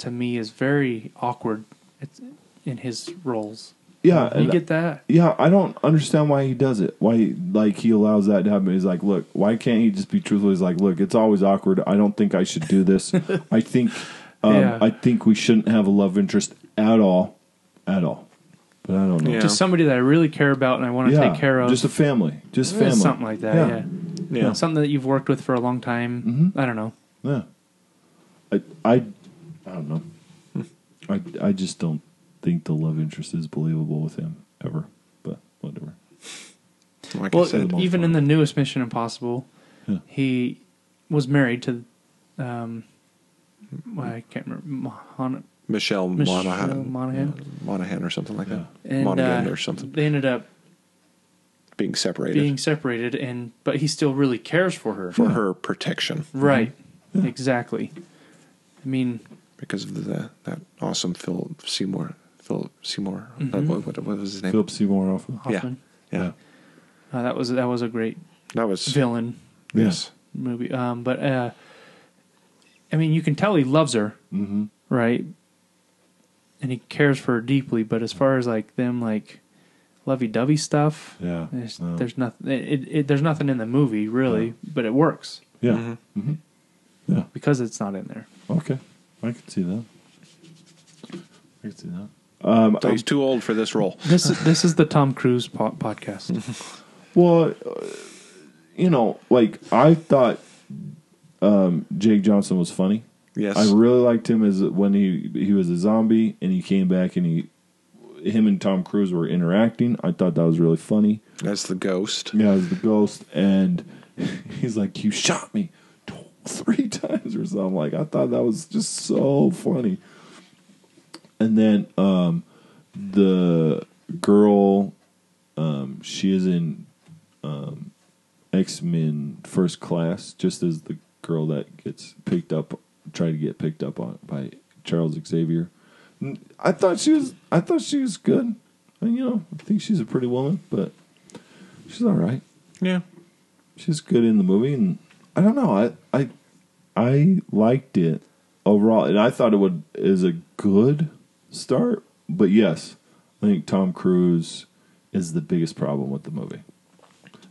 to me is very awkward. It's in his roles. Yeah, You get that? Yeah, I don't understand why he does it. Why, like, he allows that to happen. He's like, look, why can't he just be truthful? He's like, look, it's always awkward. I don't think I should do this. I think, um, Yeah. I think we shouldn't have a love interest at all, at all. But I don't know. Yeah. Just somebody that I really care about and I want to Yeah, take care of. just a family, just Eh, family, something like that. Yeah. Yeah. Yeah. something that you've worked with for a long time. Mhm. I don't know. Yeah. I, I, I don't know. I, I just don't think the love interest is believable with him ever. But whatever. Like Well, said, even in the newest Mission Impossible, Yeah. he was married to, um, well, I can't remember, Mohan, Michelle, Michelle Monaghan, Monaghan. Monaghan or something like Yeah. that. and Monaghan uh, or something. They ended up Being separated being separated, and but he still really cares for her. for her protection Right, exactly. I mean, because of the, that awesome Phil Seymour. Phil Seymour. Mhm. Uh, what, what, what was his name? Philip Seymour Hoffman. Hoffman. Yeah. Uh, that was that was a great That was villain yes. movie. Um, but uh, I mean, you can tell he loves her, Mm-hmm. right? And he cares for her deeply. But as far as like them, like lovey-dovey stuff, Yeah. there's, No. there's nothing. It, it, there's nothing in the movie really, but it works Yeah. Mhm. Mm-hmm. Yeah. because it's not in there. Okay. I can see that. I can see that. Um, So he's too old for this role. This is this is the Tom Cruise po- podcast. well, uh, you know, like I thought um, Jake Johnson was funny. Yes. I really liked him as when he he was a zombie and he came back and he him and Tom Cruise were interacting. I thought that was really funny. That's the ghost. Yeah, as the ghost, and he's like, "You shot me tw- three times or something." Like I thought that was just so funny. And then um, the girl, um, she is in um, X Men First Class, just as the girl that gets picked up, tried to get picked up on by Charles Xavier. I thought she was. I thought she was good. And, you know, I think she's a pretty woman, but she's all right. Yeah. She's good in the movie, and I don't know. I I I liked it overall, and I thought it would is a good start. But yes, I think Tom Cruise is the biggest problem with the movie.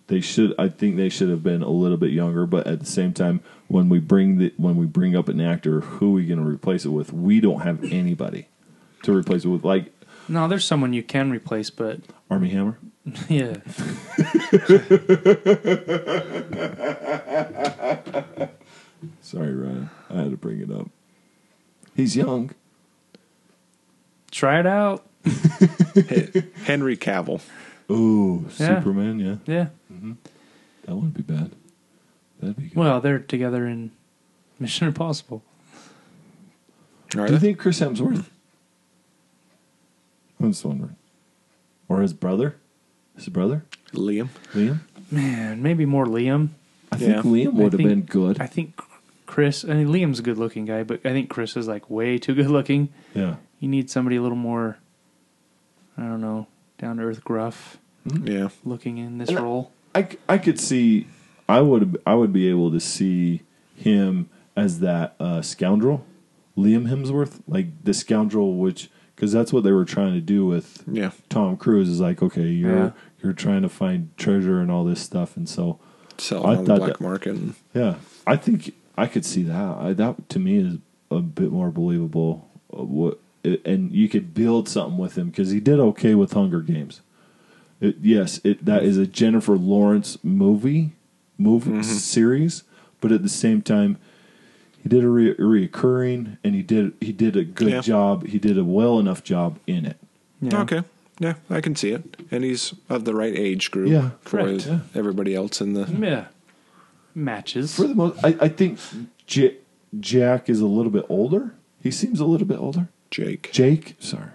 They should. I think they should have been a little bit younger, but at the same time, when we bring the when we bring up an actor, who are we going to replace it with? We don't have anybody to replace it with, like no, there's someone you can replace, but Armie Hammer. yeah, Sorry, Ryan. I had to bring it up. He's young. try it out. Henry Cavill. Ooh, Yeah. Superman. Yeah, Yeah. Mm-hmm. that wouldn't be bad. That'd be good. Well, they're together in Mission Impossible. Are Do you they? think Chris Hemsworth? I'm just wondering. Or his brother? His brother? Liam. Liam? Man, maybe more Liam. I think Yeah. Liam I would have think- been good. I think Chris. I mean, Liam's a good-looking guy, but I think Chris is like way too good-looking. yeah. You need somebody a little more. I don't know, down to earth, gruff Yeah. looking in this And I- role. I, c- I could see I would I would be able to see him as that uh, scoundrel, Liam Hemsworth, like the scoundrel, which because that's what they were trying to do with Yeah. Tom Cruise. Is like okay, you're Yeah. you're trying to find treasure and all this stuff, and so Sell I on the thought black that- market. And, yeah, I think I could see that. I, that to me is a bit more believable. uh, What and you could build something with him because he did okay with Hunger Games. It, yes, it that is a Jennifer Lawrence movie, movie series, but at the same time, he did a re- reoccurring, and he did he did a good Yeah. job. He did a well enough job in it. Yeah. Okay. Yeah, I can see it. And he's of the right age group Yeah, for correct, yeah. everybody else in the. Yeah. Matches. For the most, I, I think J- Jack is a little bit older. He seems a little bit older. Jake. Jake, sorry.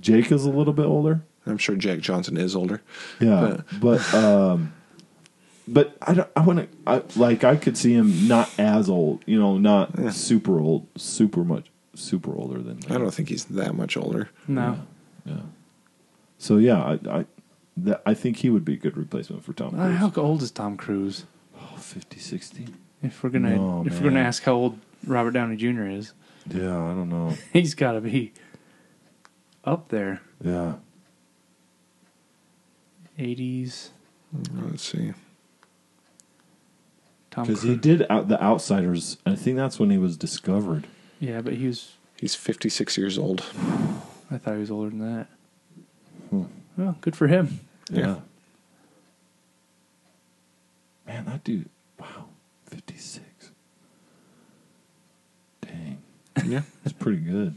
Jake is a little bit older. I'm sure Jack Johnson is older. Yeah, but um, but I don't. I want to. I, like I could see him not as old. You know, not super old, super much, super older than. I don't think he's that much older. no. Yeah. So yeah, I I, that, I think he would be a good replacement for Tom Uh, Cruise. how old is Tom Cruise? oh, 50, 60. If we're gonna No, if we're gonna ask how old Robert Downey Jr. is, Yeah, I don't know. He's got to be up there. Yeah. 80s. Let's see. Tom Because he Cruise. did out the Outsiders. I think that's when he was discovered. Yeah, but he was. He's 56 years old. I thought he was older than that. Hmm. Well, good for him. Yeah. Man, that dude. Wow. 56. Dang. Yeah. That's pretty good.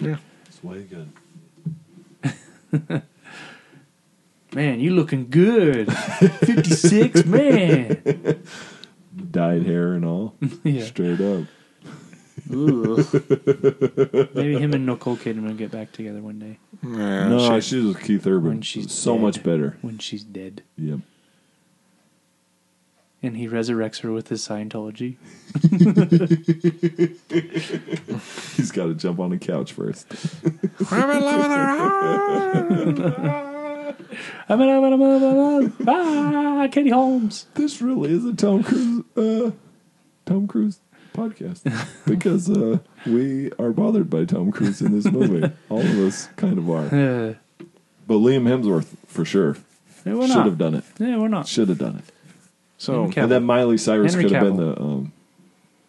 Yeah. It's way good. Man, you looking good. 56, man. Dyed hair and all. Yeah. Straight up. Ugh. Maybe him and Nicole Kidman will get back together one day Yeah, no, she- she's with Keith Urban. When she's so dead. much better. when she's dead. Yep. And he resurrects her with his Scientology. He's got to jump on the couch first. Ah, Katie Holmes. This really is a Tom Cruise, uh, Tom Cruise podcast because uh, we are bothered by Tom Cruise in this movie. All of us kind of are, but Liam Hemsworth for sure yeah, we're should not. have done it. Yeah, we're not. Should have done it. So, And then Miley Cyrus Henry could have been the um,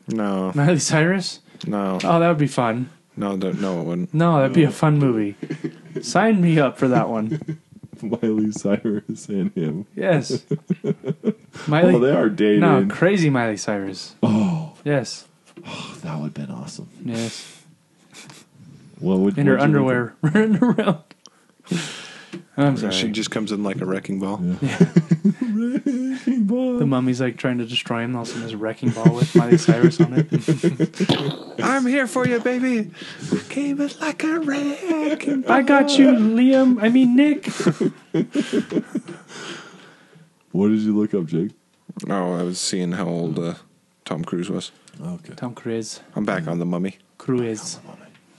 no, Miley Cyrus? no, Oh, that would be fun. no, no, no, it wouldn't. No, that'd be a fun movie. Sign me up for that one. Miley Cyrus and him. Yes. Miley. Oh, they are dating. no, crazy Miley Cyrus. oh, Yes. Oh, that would have been awesome. Yes. What would In her what'd you make underwear, running around. I'm sorry. She just comes in like a wrecking ball. of- the mummy's like trying to destroy him. All of a sudden, there's a wrecking ball with Miley Cyrus on it. I'm here for you, baby. Came in like a wrecking I got you, Liam. I mean, Nick. What did you look up, Jake? Oh, I was seeing how old uh, Tom Cruise was. Okay. Tom Cruise. I'm back on the mummy. Cruise.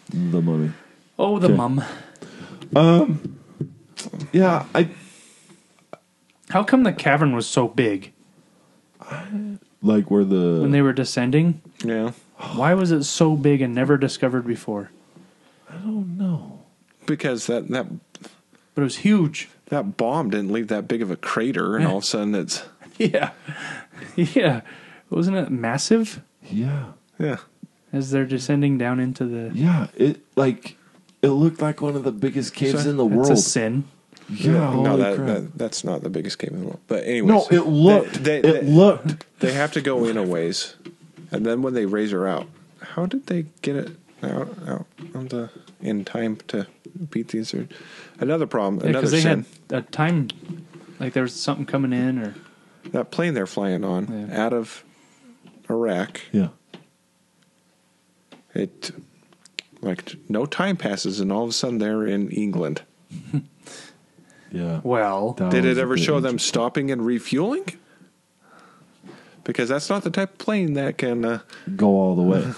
The mummy. Oh, the Okay. mum. Yeah, I How come the cavern was so big like where the when they were descending? Yeah. Why was it so big and never discovered before? I don't know. Because that, that But it was huge. that bomb didn't leave that big of a crater, and all of a sudden it's Yeah. Yeah. Wasn't it massive Yeah, yeah. as they're descending down into the. yeah. It like it looked like one of the biggest caves in the It's world. a sin. Yeah, no, holy that, crap. that that's not the biggest cave in the world. But anyways, no, it looked. They, it they, looked. they have to go in a ways, and then when they raise her out, how did they get it out out on the in time to beat these? Or, another problem, Yeah, another because they sin. had a time. Like there was something coming in, or. that plane they're flying on Yeah. out of Iraq. Yeah. It like no time passes, and all of a sudden they're in England. Yeah. Well. Did it ever show them stopping and refueling? Because that's not the type of plane that can. Uh, go all the way?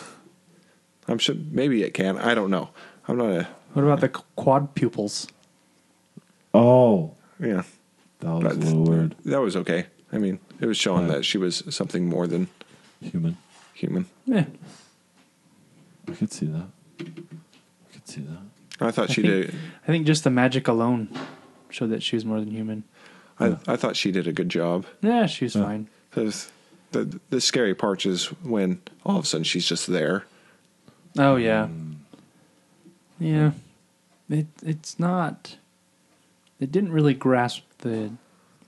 I'm sure maybe it can. I don't know. I'm not a What about the quad pupils? oh, yeah. that was But- a little weird. That was okay. I mean, it was showing Yeah. that she was something more than Human. human. Yeah. I could see that. I could see that. I thought I she think- did. I think just the magic alone showed that she was more than human. I, I thought she did a good job. Yeah, she was fine. 'Cause the the scary part is when all of a sudden she's just there. Oh yeah, mm. yeah. It it's not. It didn't really grasp the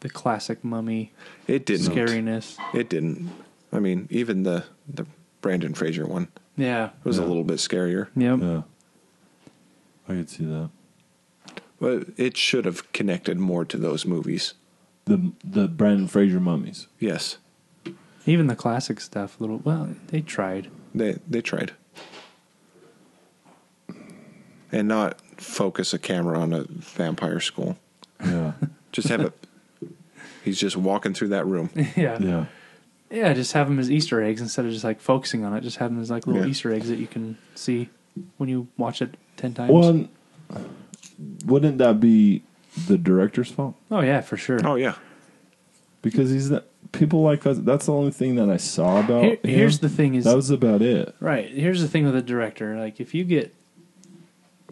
the classic mummy It didn't. scariness. It didn't. I mean, even the the Brendan Fraser one Yeah. It was a little bit scarier. Yep. Yeah. I could see that. But it should have connected more to those movies. The the Brendan Fraser mummies. Yes, Even the classic stuff. A little. Well, they tried. they they tried, and not focus a camera on a vampire school. Yeah. Just have it. He's just walking through that room. yeah. yeah. Yeah. Just have them as Easter eggs instead of just like focusing on it. Just have them as like little Yeah. Easter eggs that you can see when you watch it ten times. Well, wouldn't that be the director's fault? oh yeah, for sure. Oh yeah, because he's not, people like us. That's the only thing that I saw about. Here- him. here's the thing: is that was about it. Right. Here's the thing with a director. Like, if you get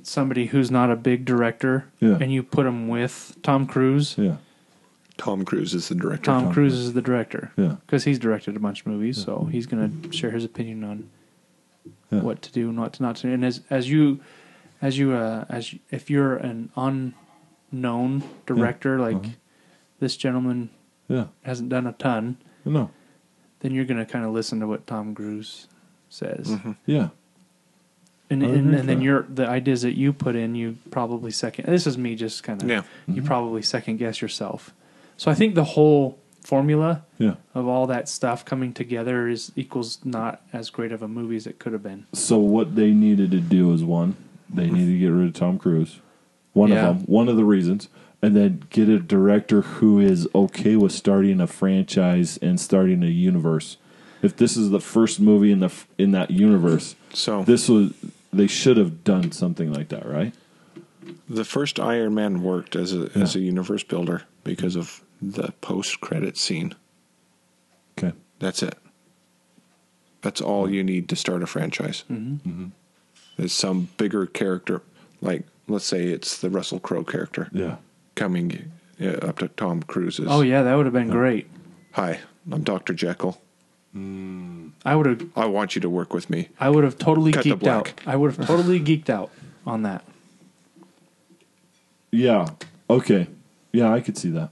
somebody who's not a big director Yeah. and you put them with Tom Cruise, Yeah, Tom Cruise is the director. Tom, Tom Cruise is the director. yeah, Because he's directed a bunch of movies, so he's going to share his opinion on yeah. what to do and what to not to do. And as as you as you uh, as you, if you're an unknown director like Uh-huh. this gentleman Yeah, hasn't done a ton, no, then you're going to kind of listen to what Tom Cruise says. Mm-hmm. yeah, And and, and then your the ideas that you put in, you probably second. This is me just kind of. Yeah. You probably second guess yourself. So I think the whole formula yeah. of all that stuff coming together is equals not as great of a movie as it could have been. So what they needed to do is one, they needed to get rid of Tom Cruise. One Yeah. of them, one of the reasons, and then get a director who is okay with starting a franchise and starting a universe. If this is the first movie in the in that universe, So this was they should have done something like that, right? the first Iron Man worked as a as a universe builder because of the post credit scene. Okay. That's it. That's all you need to start a franchise. Mm-hmm. There's some bigger character, like let's say it's the Russell Crowe character Yeah. coming uh, up to Tom Cruise's. Oh yeah, that would have been great. Hi, I'm Doctor Jekyll. I would have I want you to work with me. I would have totally Cut geeked out. I would have totally geeked out on that. Yeah. Okay. Yeah, I could see that.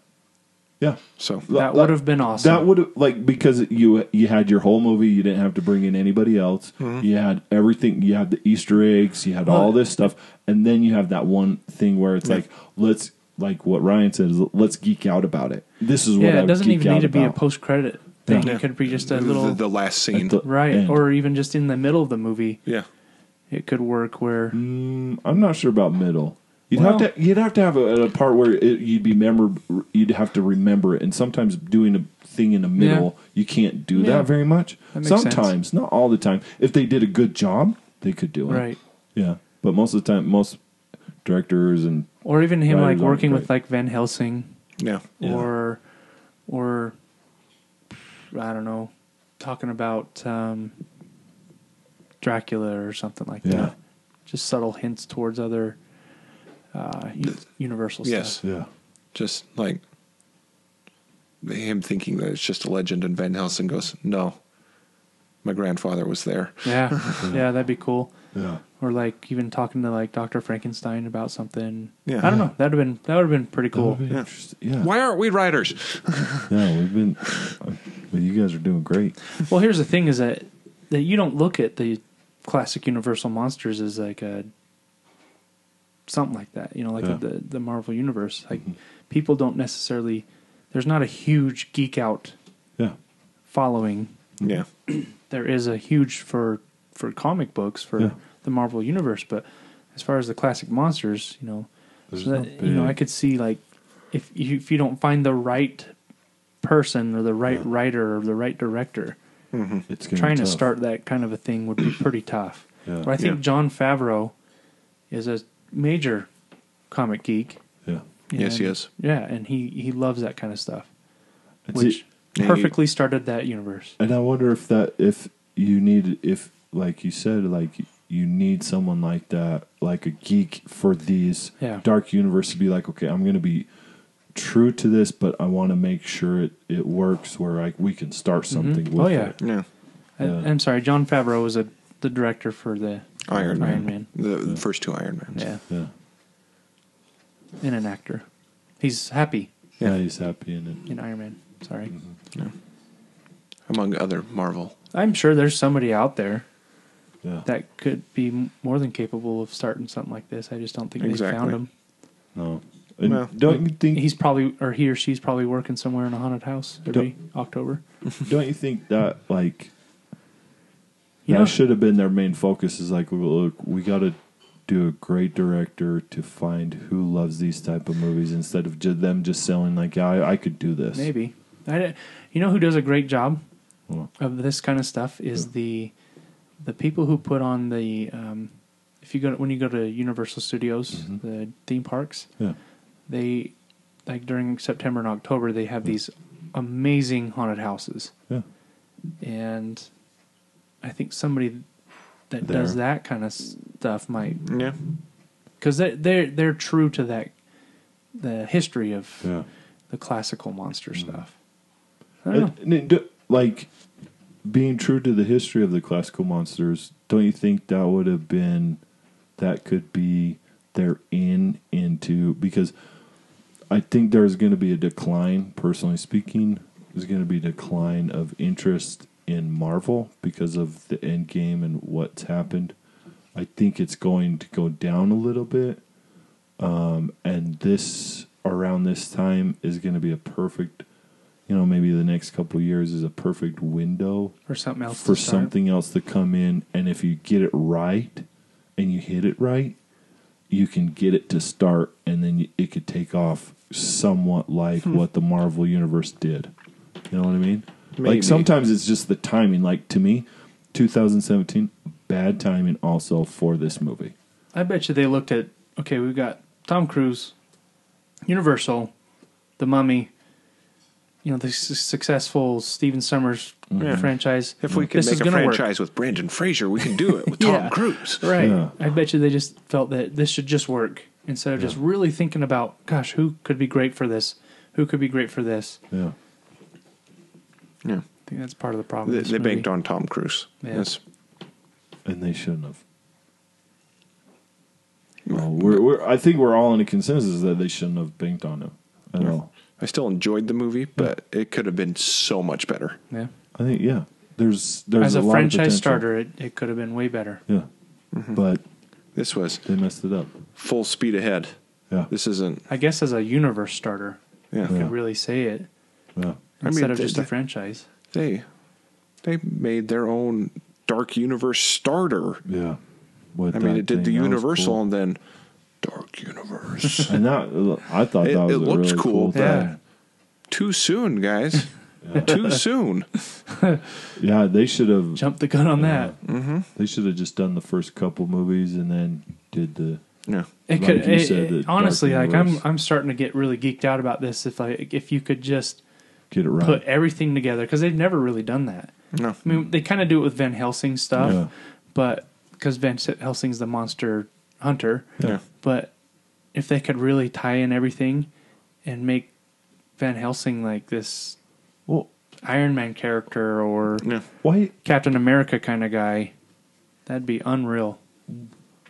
Yeah. So That would have been awesome. That would have like because you you had your whole movie. You didn't have to bring in anybody else. You had everything. You had the Easter eggs. You had all this stuff, and then you have that one thing where it's like let's like what Ryan said is let's geek out about it. This is what I yeah, it would doesn't geek even out need to be a post credit thing. Yeah. It could be just a little the last scene. The right, end. or even just in the middle of the movie. yeah. It could work where Mm, I'm not sure about middle. You'd Well- have to you'd have to have a, a part where it, you'd be member you'd have to remember it, and sometimes doing a thing in the middle you can't do Yeah. that very much. That makes sense. Sometimes, not all the time. If they did a good job, they could do it. right, Yeah, but most of the time, most directors and or even him like working with like Van Helsing, Yeah. Yeah. or or I don't know, talking about um, Dracula or something like Yeah. that. Just subtle hints towards other uh, u- universal Yes. stuff. yeah, Just like him thinking that it's just a legend, and Van Helsing goes, "No, my grandfather was there." Yeah, yeah, that'd be cool. yeah, Or like even talking to like Doctor Frankenstein about something. Yeah. I don't know. That'd have been that would have been pretty cool. Be Yeah. yeah. Why aren't we writers? Yeah, we've been, but you guys are doing great. Well, here's the thing: is that that you don't look at the classic Universal monsters as like a something like that. You know, like Yeah. the the Marvel universe. Like people don't necessarily. There's not a huge geek out Yeah, following. yeah, There is a huge for for comic books for Yeah. the Marvel universe, but as far as the classic monsters, you know, so that, you know, I could see like if you, if you don't find the right person or the right Yeah. writer or the right director, it's gonna be trying to start that kind of a thing would be pretty tough. Yeah. But I think Yeah. Jon Favreau is a major comic geek. Yeah, Yes, he is. Yeah, and he he loves that kind of stuff, It's which it- Yeah, he- perfectly started that universe. And I wonder if that if you need if like you said like you need someone like that like a geek for these Yeah. dark universe to be like okay I'm going to be true to this but I want to make sure it it works where like we can start mm-hmm. something with Oh, yeah. it. yeah. I, Yeah. I'm sorry, Jon Favreau was a the director for the Iron Man. Iron Man. The, the first two Iron Mans. Yeah, Yeah. and an actor. He's happy Yeah, Yeah. he's happy in it. in Iron Man. Sorry, Mm-hmm. Among other Marvel. I'm sure there's somebody out there Yeah. that could be more than capable of starting something like this. I just don't think they Exactly. found him. no. And Well, don't you think He's probably or he or she's probably working somewhere in a haunted house every October. don't you think that like You that know- should have been their main focus is like look we got to do a great director to find who loves these type of movies instead of ju- them just selling like yeah, I, I could do this Maybe. I, you know who does a great job Well, of this kind of stuff is Who? the the people who put on the um, if you go when you go to Universal Studios Mhm. the theme parks yeah they like during September and October they have these amazing haunted houses, Yeah. and I think somebody that There. does that kind of stuff might Yeah. because they they're they're true to that the history of Yeah. the classical monster Mm. stuff. I don't know. And- and it do- like being true to the history of the classical monsters, don't you think that would have been that could be their in into because I think there's going to be a decline, personally speaking, there's going to be a decline of interest in Marvel because of the end game and what's happened. I think it's going to go down a little bit. Um, and this around this time is going to be a perfect you know maybe the next couple of years is a perfect window or something else for something else to come in and if you get it right and you hit it right you can get it to start and then you, it could take off somewhat like Hmm. what the marvel universe did you know what i mean Maybe. like sometimes it's just the timing like to me 2017 bad timing also for this movie I bet you they looked at okay, we've got Tom Cruise, Universal, The Mummy, you know, the su- successful Stephen Sommers mm-hmm. Yeah. franchise. If we could This make a gonna work. franchise with Brendan Fraser, we can do it with Tom Yeah. Cruise. Right. Yeah. I bet you they just felt that this should just work instead of just really thinking about, gosh, who could be great for this? Who could be great for this? yeah Yeah. I think that's part of the problem. They, they banked on Tom Cruise. Yeah. Yes. and they shouldn't have well, we're, we're, I think we're all in a consensus that they shouldn't have banked on him at all. I still enjoyed the movie, but it could have been so much better. Yeah. I think yeah. There's there's As a, a, lot of franchise potential. starter, it, it could have been way better. Yeah, mm-hmm. but This was they messed it up. full speed ahead. Yeah, This isn't. I guess as a universe starter, Yeah. you Yeah. could really say it yeah, I instead mean, of they- just a franchise. They they made their own Dark Universe starter. yeah. With I mean, it did the thing, that was Universal cool. and then Dark Universe. and that I thought It- that was it a looks really cool. cool. Yeah. Too soon, guys. Too soon. Yeah, they should have. jumped the gun on that. Mm-hmm. They should have just done the first couple movies and then did the. Yeah. It Like could you it- said, it- the Dark honestly, like I'm I'm starting to get really geeked out about this. If I if you could just Get it right. put everything together because they've never really done that. No. I mean, they kind of do it with Van Helsing stuff, Yeah. but because Van Helsing's the monster hunter. Yeah. But if they could really tie in everything and make Van Helsing like this well, Iron Man character or Yeah. why? Captain America kind of guy, that'd be unreal.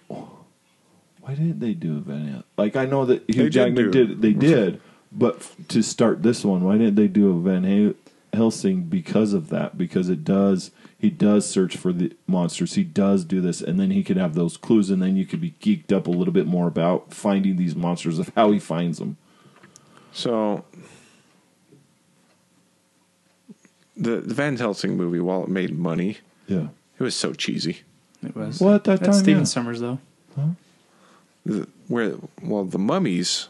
Why didn't they do a Van Like I know that Hugh Jackman do- did, They did, but f- to start this one, why didn't they do a Van Ha- Helsing because of that? Because it does. He does search for the monsters. He does do this, and then he could have those clues, and then you could be geeked up a little bit more about finding these monsters of how he finds them. So the the Van Helsing movie, while it made money, Yeah. it was so cheesy. It was Well, at that That's time, Stephen yeah. Sommers though. The, where well, the mummies,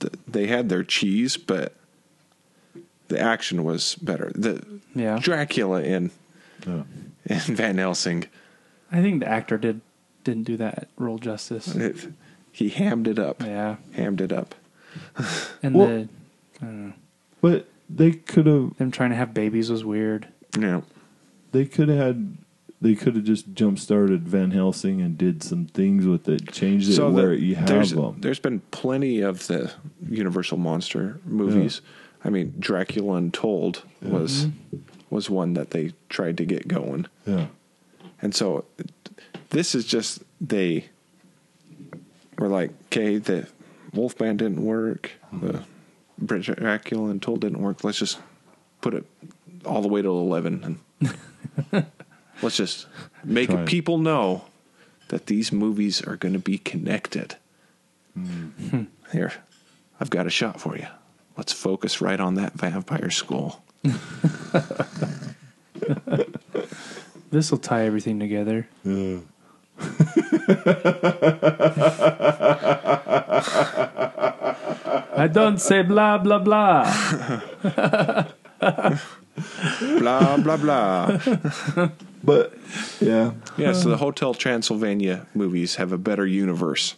th- they had their cheese, but the action was better. The Yeah, Dracula in Yeah. in Van Helsing, I think the actor did didn't do that role justice. it, he hammed it up. Yeah, Hammed it up. and Well- the I don't know But they could have. them trying to have babies was weird. Yeah. They could have had. They could have just jump started Van Helsing and did some things with it, changed it So where you have there's, them. there's been plenty of the Universal monster movies. I mean, Dracula Untold was mm-hmm. was one that they tried to get going, Yeah. and so this is just they were like, okay, the Wolfman didn't work, mm-hmm. the Dracula Untold didn't work. Let's just put it all the way to eleven, and let's just make Try it. people know that these movies are going to be connected. Hmm. Here, I've got a shot for you. Let's focus right on that vampire school. This will tie everything together. Yeah. I don't say blah blah blah. blah blah blah. But yeah, Yeah, so the Hotel Transylvania movies have a better universe.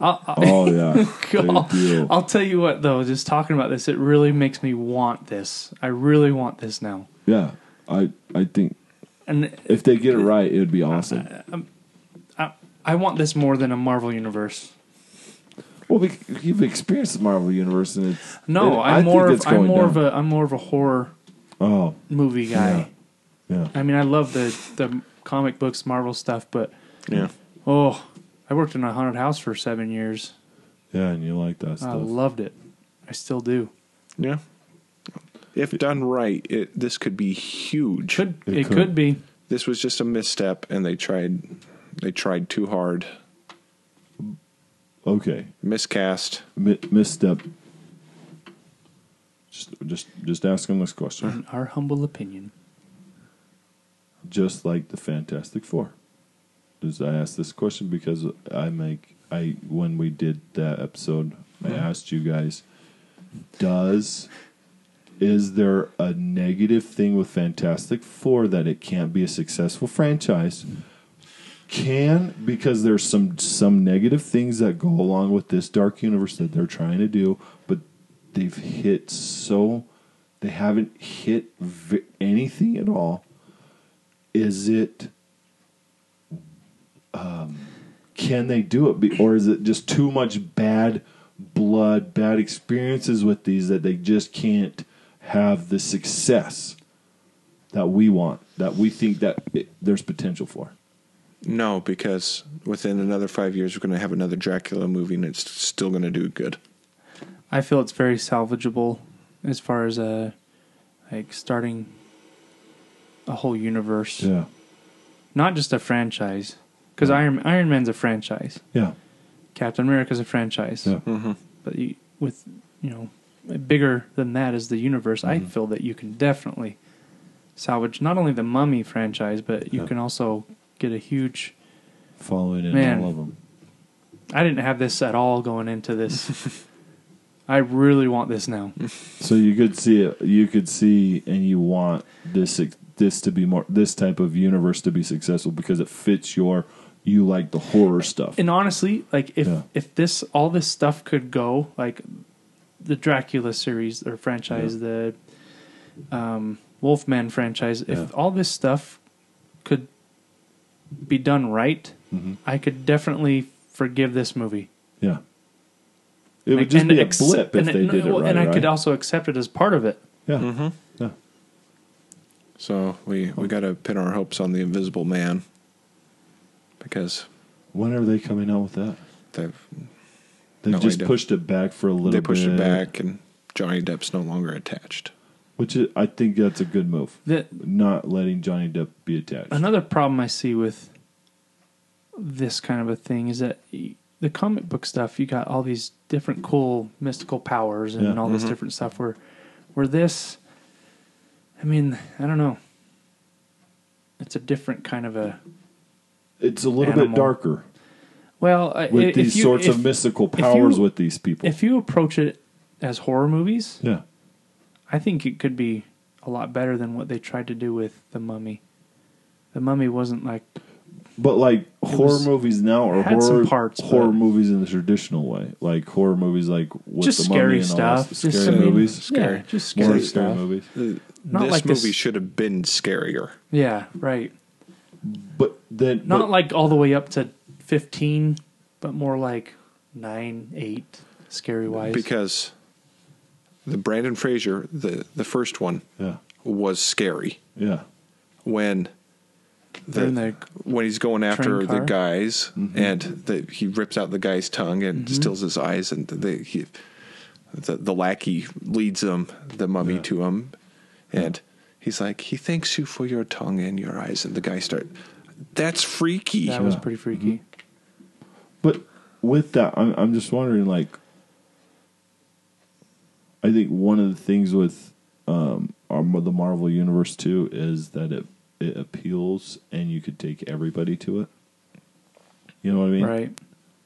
I'll, I'll, Oh yeah, I'll. I'll tell you what though, just talking about this, it really makes me want this. I really want this now. Yeah, I I think And if they get it right, it would be awesome. I, I want this more than a Marvel universe. Well, we, you've experienced the Marvel universe, and it's No, it- I I'm think more it's of I'm going more of a I'm more of a horror oh movie guy. Yeah. I mean, I love the the comic books, Marvel stuff, but Yeah. oh, I worked in a haunted house for seven years. Yeah, and you like that I stuff. loved it. I still do. Yeah. If done right, it this could be huge. Could It it, could. could. be? This was just a misstep, and they tried. They tried too hard. okay, Miscast. Mi- misstep. Just, just, just asking this question. In our humble opinion. Just like the Fantastic Four. Does I ask this question because I make I when we did that episode, I mm-hmm. asked you guys, does is there a negative thing with Fantastic Four that it can't be a successful franchise? Can because there's some some negative things that go along with this dark universe that they're trying to do, but they've hit so they haven't hit v- anything at all. Is it um, can they do it Be- or is it just too much bad blood, bad experiences with these that they just can't have the success that we want, that we think that it, there's potential for? No, because within another five years, we're going to have another Dracula movie, and it's still going to do good. I feel it's very salvageable as far as uh like starting a whole universe, Yeah. not just a franchise. Because Iron Iron Man's a franchise, Yeah. Captain America's a franchise, Yeah. but you, with you know bigger than that is the universe. Mm-hmm. I feel that you can definitely salvage not only the Mummy franchise, but you Yeah. can also get a huge. Following in Man. all of them. I didn't have this at all going into this. I really want this now. So you could see it. You could see, and you want this this to be more this type of universe to be successful because it fits your. You like the horror stuff. And honestly, like if Yeah. if this all this stuff could go like the Dracula series or franchise, the um, Wolfman franchise, if Yeah. all this stuff could be done right, Mhm. I could definitely forgive this movie. Yeah. It would just and be a accept- blip if and they it- did it right. and I right? could also accept it as part of it. yeah. Mm-hmm. Yeah. So we we got to pin our hopes on the Invisible Man because When are they coming out with that? they've They've No just idea. pushed it back for a little bit. they pushed bit. it back, and Johnny Depp's no longer attached. Which is, I think that's a good move. The, Not letting Johnny Depp be attached. another problem I see with this kind of a thing is that the comic book stuff, you got all these different cool mystical powers and Yeah. all this Mhm. different stuff. Where, where this, I mean, I don't know. It's a different kind of a It's a little bit darker well. I- with if these you- sorts if- of mystical if you- powers with these people. If you approach it as horror movies, yeah. I think it could be a lot better than what they tried to do with the Mummy. The Mummy wasn't like But like horror was- movies now are horror parts, horror movies in the traditional way, like horror movies like with just the scary mummy and all stuff. that, Just, scary I mean, movies, Scary. Yeah, just more scary scary stuff. movies. Uh, Not this like movie this- should have been scarier. Yeah, right. But then Not but- like all the way up to 15, but more like 9, 8, scary wise. because the Brendan Fraser, the the first one, yeah, was scary yeah, when They're the when he's going after the guys Mm-hmm. and the, he rips out the guy's tongue and Mm-hmm. stills his eyes and the he, the, the lackey leads him the mummy Yeah. to him and he's like he thanks you for your tongue and your eyes and the guy start that's freaky that was pretty freaky. But with that, I'm I'm just wondering, like, I think one of the things with um, our, the Marvel universe too is that it it appeals and you could take everybody to it. You know what I mean? Right.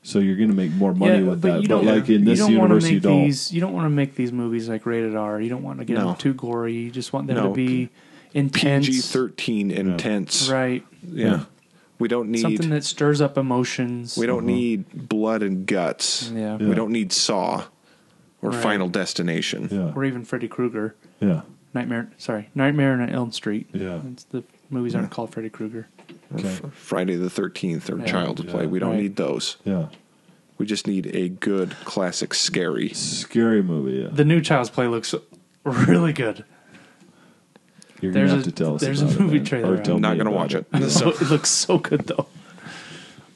So you're going to make more money with that. you But don't, like in you this don't universe, make you don't. These, you don't want to make these movies like rated R. You don't want to get No. them too gory. You just want them No. to be intense. PG thirteen intense Right. yeah We don't need Something that stirs up emotions. we don't mm-hmm. need blood and guts. Yeah. We don't need Saw or Right. Final Destination. Yeah. Or even Freddy Krueger. Yeah. Nightmare. Sorry, Nightmare on Elm Street. Yeah. It's the movies aren't called Freddy Krueger. Or Okay. F- Friday the Thirteenth or Yeah. Child's Play. We don't Right. need those. Yeah. We just need a good classic scary. Scary movie. Yeah. The new Child's Play looks really good. You're there's gonna have a- to tell us. there's a movie it, trailer Or out. tell I'm not going to watch it. So it looks so good though.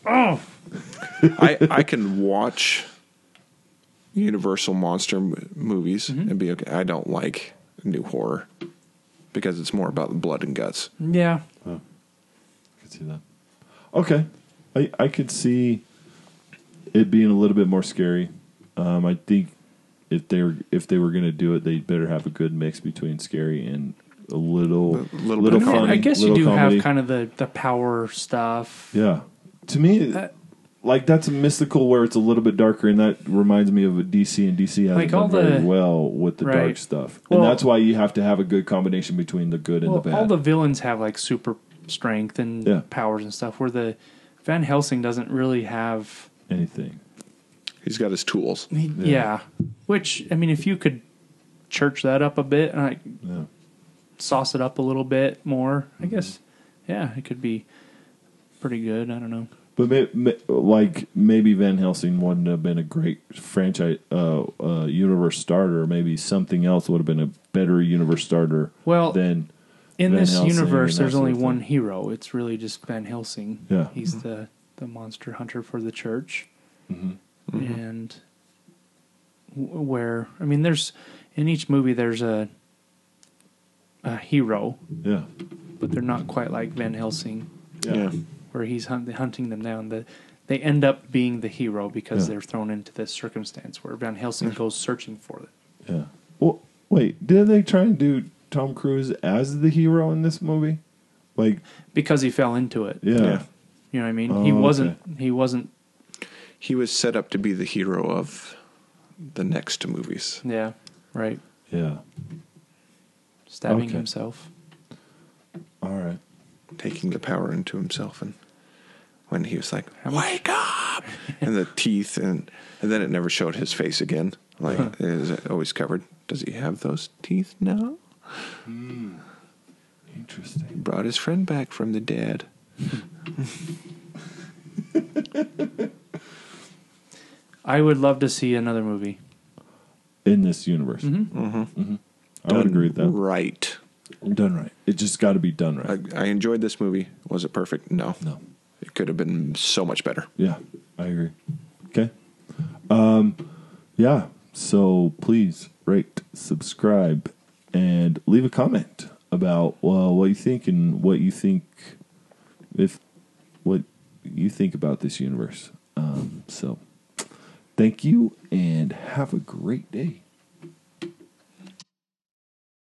Oh, I I can watch Universal monster m- movies Mm-hmm. and be okay. I don't like new horror because it's more about the blood and guts. yeah. I could see that. Okay, I I could see it being a little bit more scary. Um, I think if they were if they were going to do it, they'd better have a good mix between scary and a little A little little bit funny. I guess you do comedy. have kind of the the power stuff. Yeah, to me, Uh, like that's a mystical where it's a little bit darker, and that reminds me of a DC, and DC hasn't Like all done very the- well with the dark Right. stuff, Well- and that's why you have to have a good combination between the good and Well, the bad. all the villains have like super strength and Yeah. powers and stuff. Where the Van Helsing doesn't really have. Anything, He's got his tools. he- Yeah. yeah. Which I mean, if you could church that up a bit and like yeah, sauce it up a little bit more, I Mm-hmm. guess. Yeah, it could be pretty good. I don't know. but may, may, like maybe Van Helsing wouldn't have been a great franchise uh, uh, universe starter. Maybe something else would have been a better universe starter Well, than in Van this Helsing universe, and that there's sort only of one thing. hero. It's really just Van Helsing. Yeah. he's the the monster hunter for the church, Mm-hmm. and w- where I mean, there's in each movie there's a a hero, yeah, but they're not quite like Van Helsing, Yeah. where he's hunt, hunting them down. The they end up being the hero because Yeah. they're thrown into this circumstance where Van Helsing goes searching for it. yeah. Well, wait, did they try and do Tom Cruise as the hero in this movie? Like, because he fell into it. yeah, Yeah. You know what I mean? Oh, he wasn't. He wasn't. He was set up to be the hero of the next movies. Yeah. Right. yeah. Stabbing Okay. himself. All right. taking the power into himself and when he was like wake up and the teeth and and then it never showed his face again like is it always covered does he have those teeth now Interesting. he brought his friend back from the dead I would love to see another movie. In this universe, Mm-hmm. I would agree with that. right Done right. It just got to be done right. I, I enjoyed this movie was it perfect no no. it could have been so much better Yeah, I agree. Okay. Um, yeah. So please rate, subscribe, and leave a comment about well what you think and what you think if what you think about this universe. Um, so thank you and have a great day.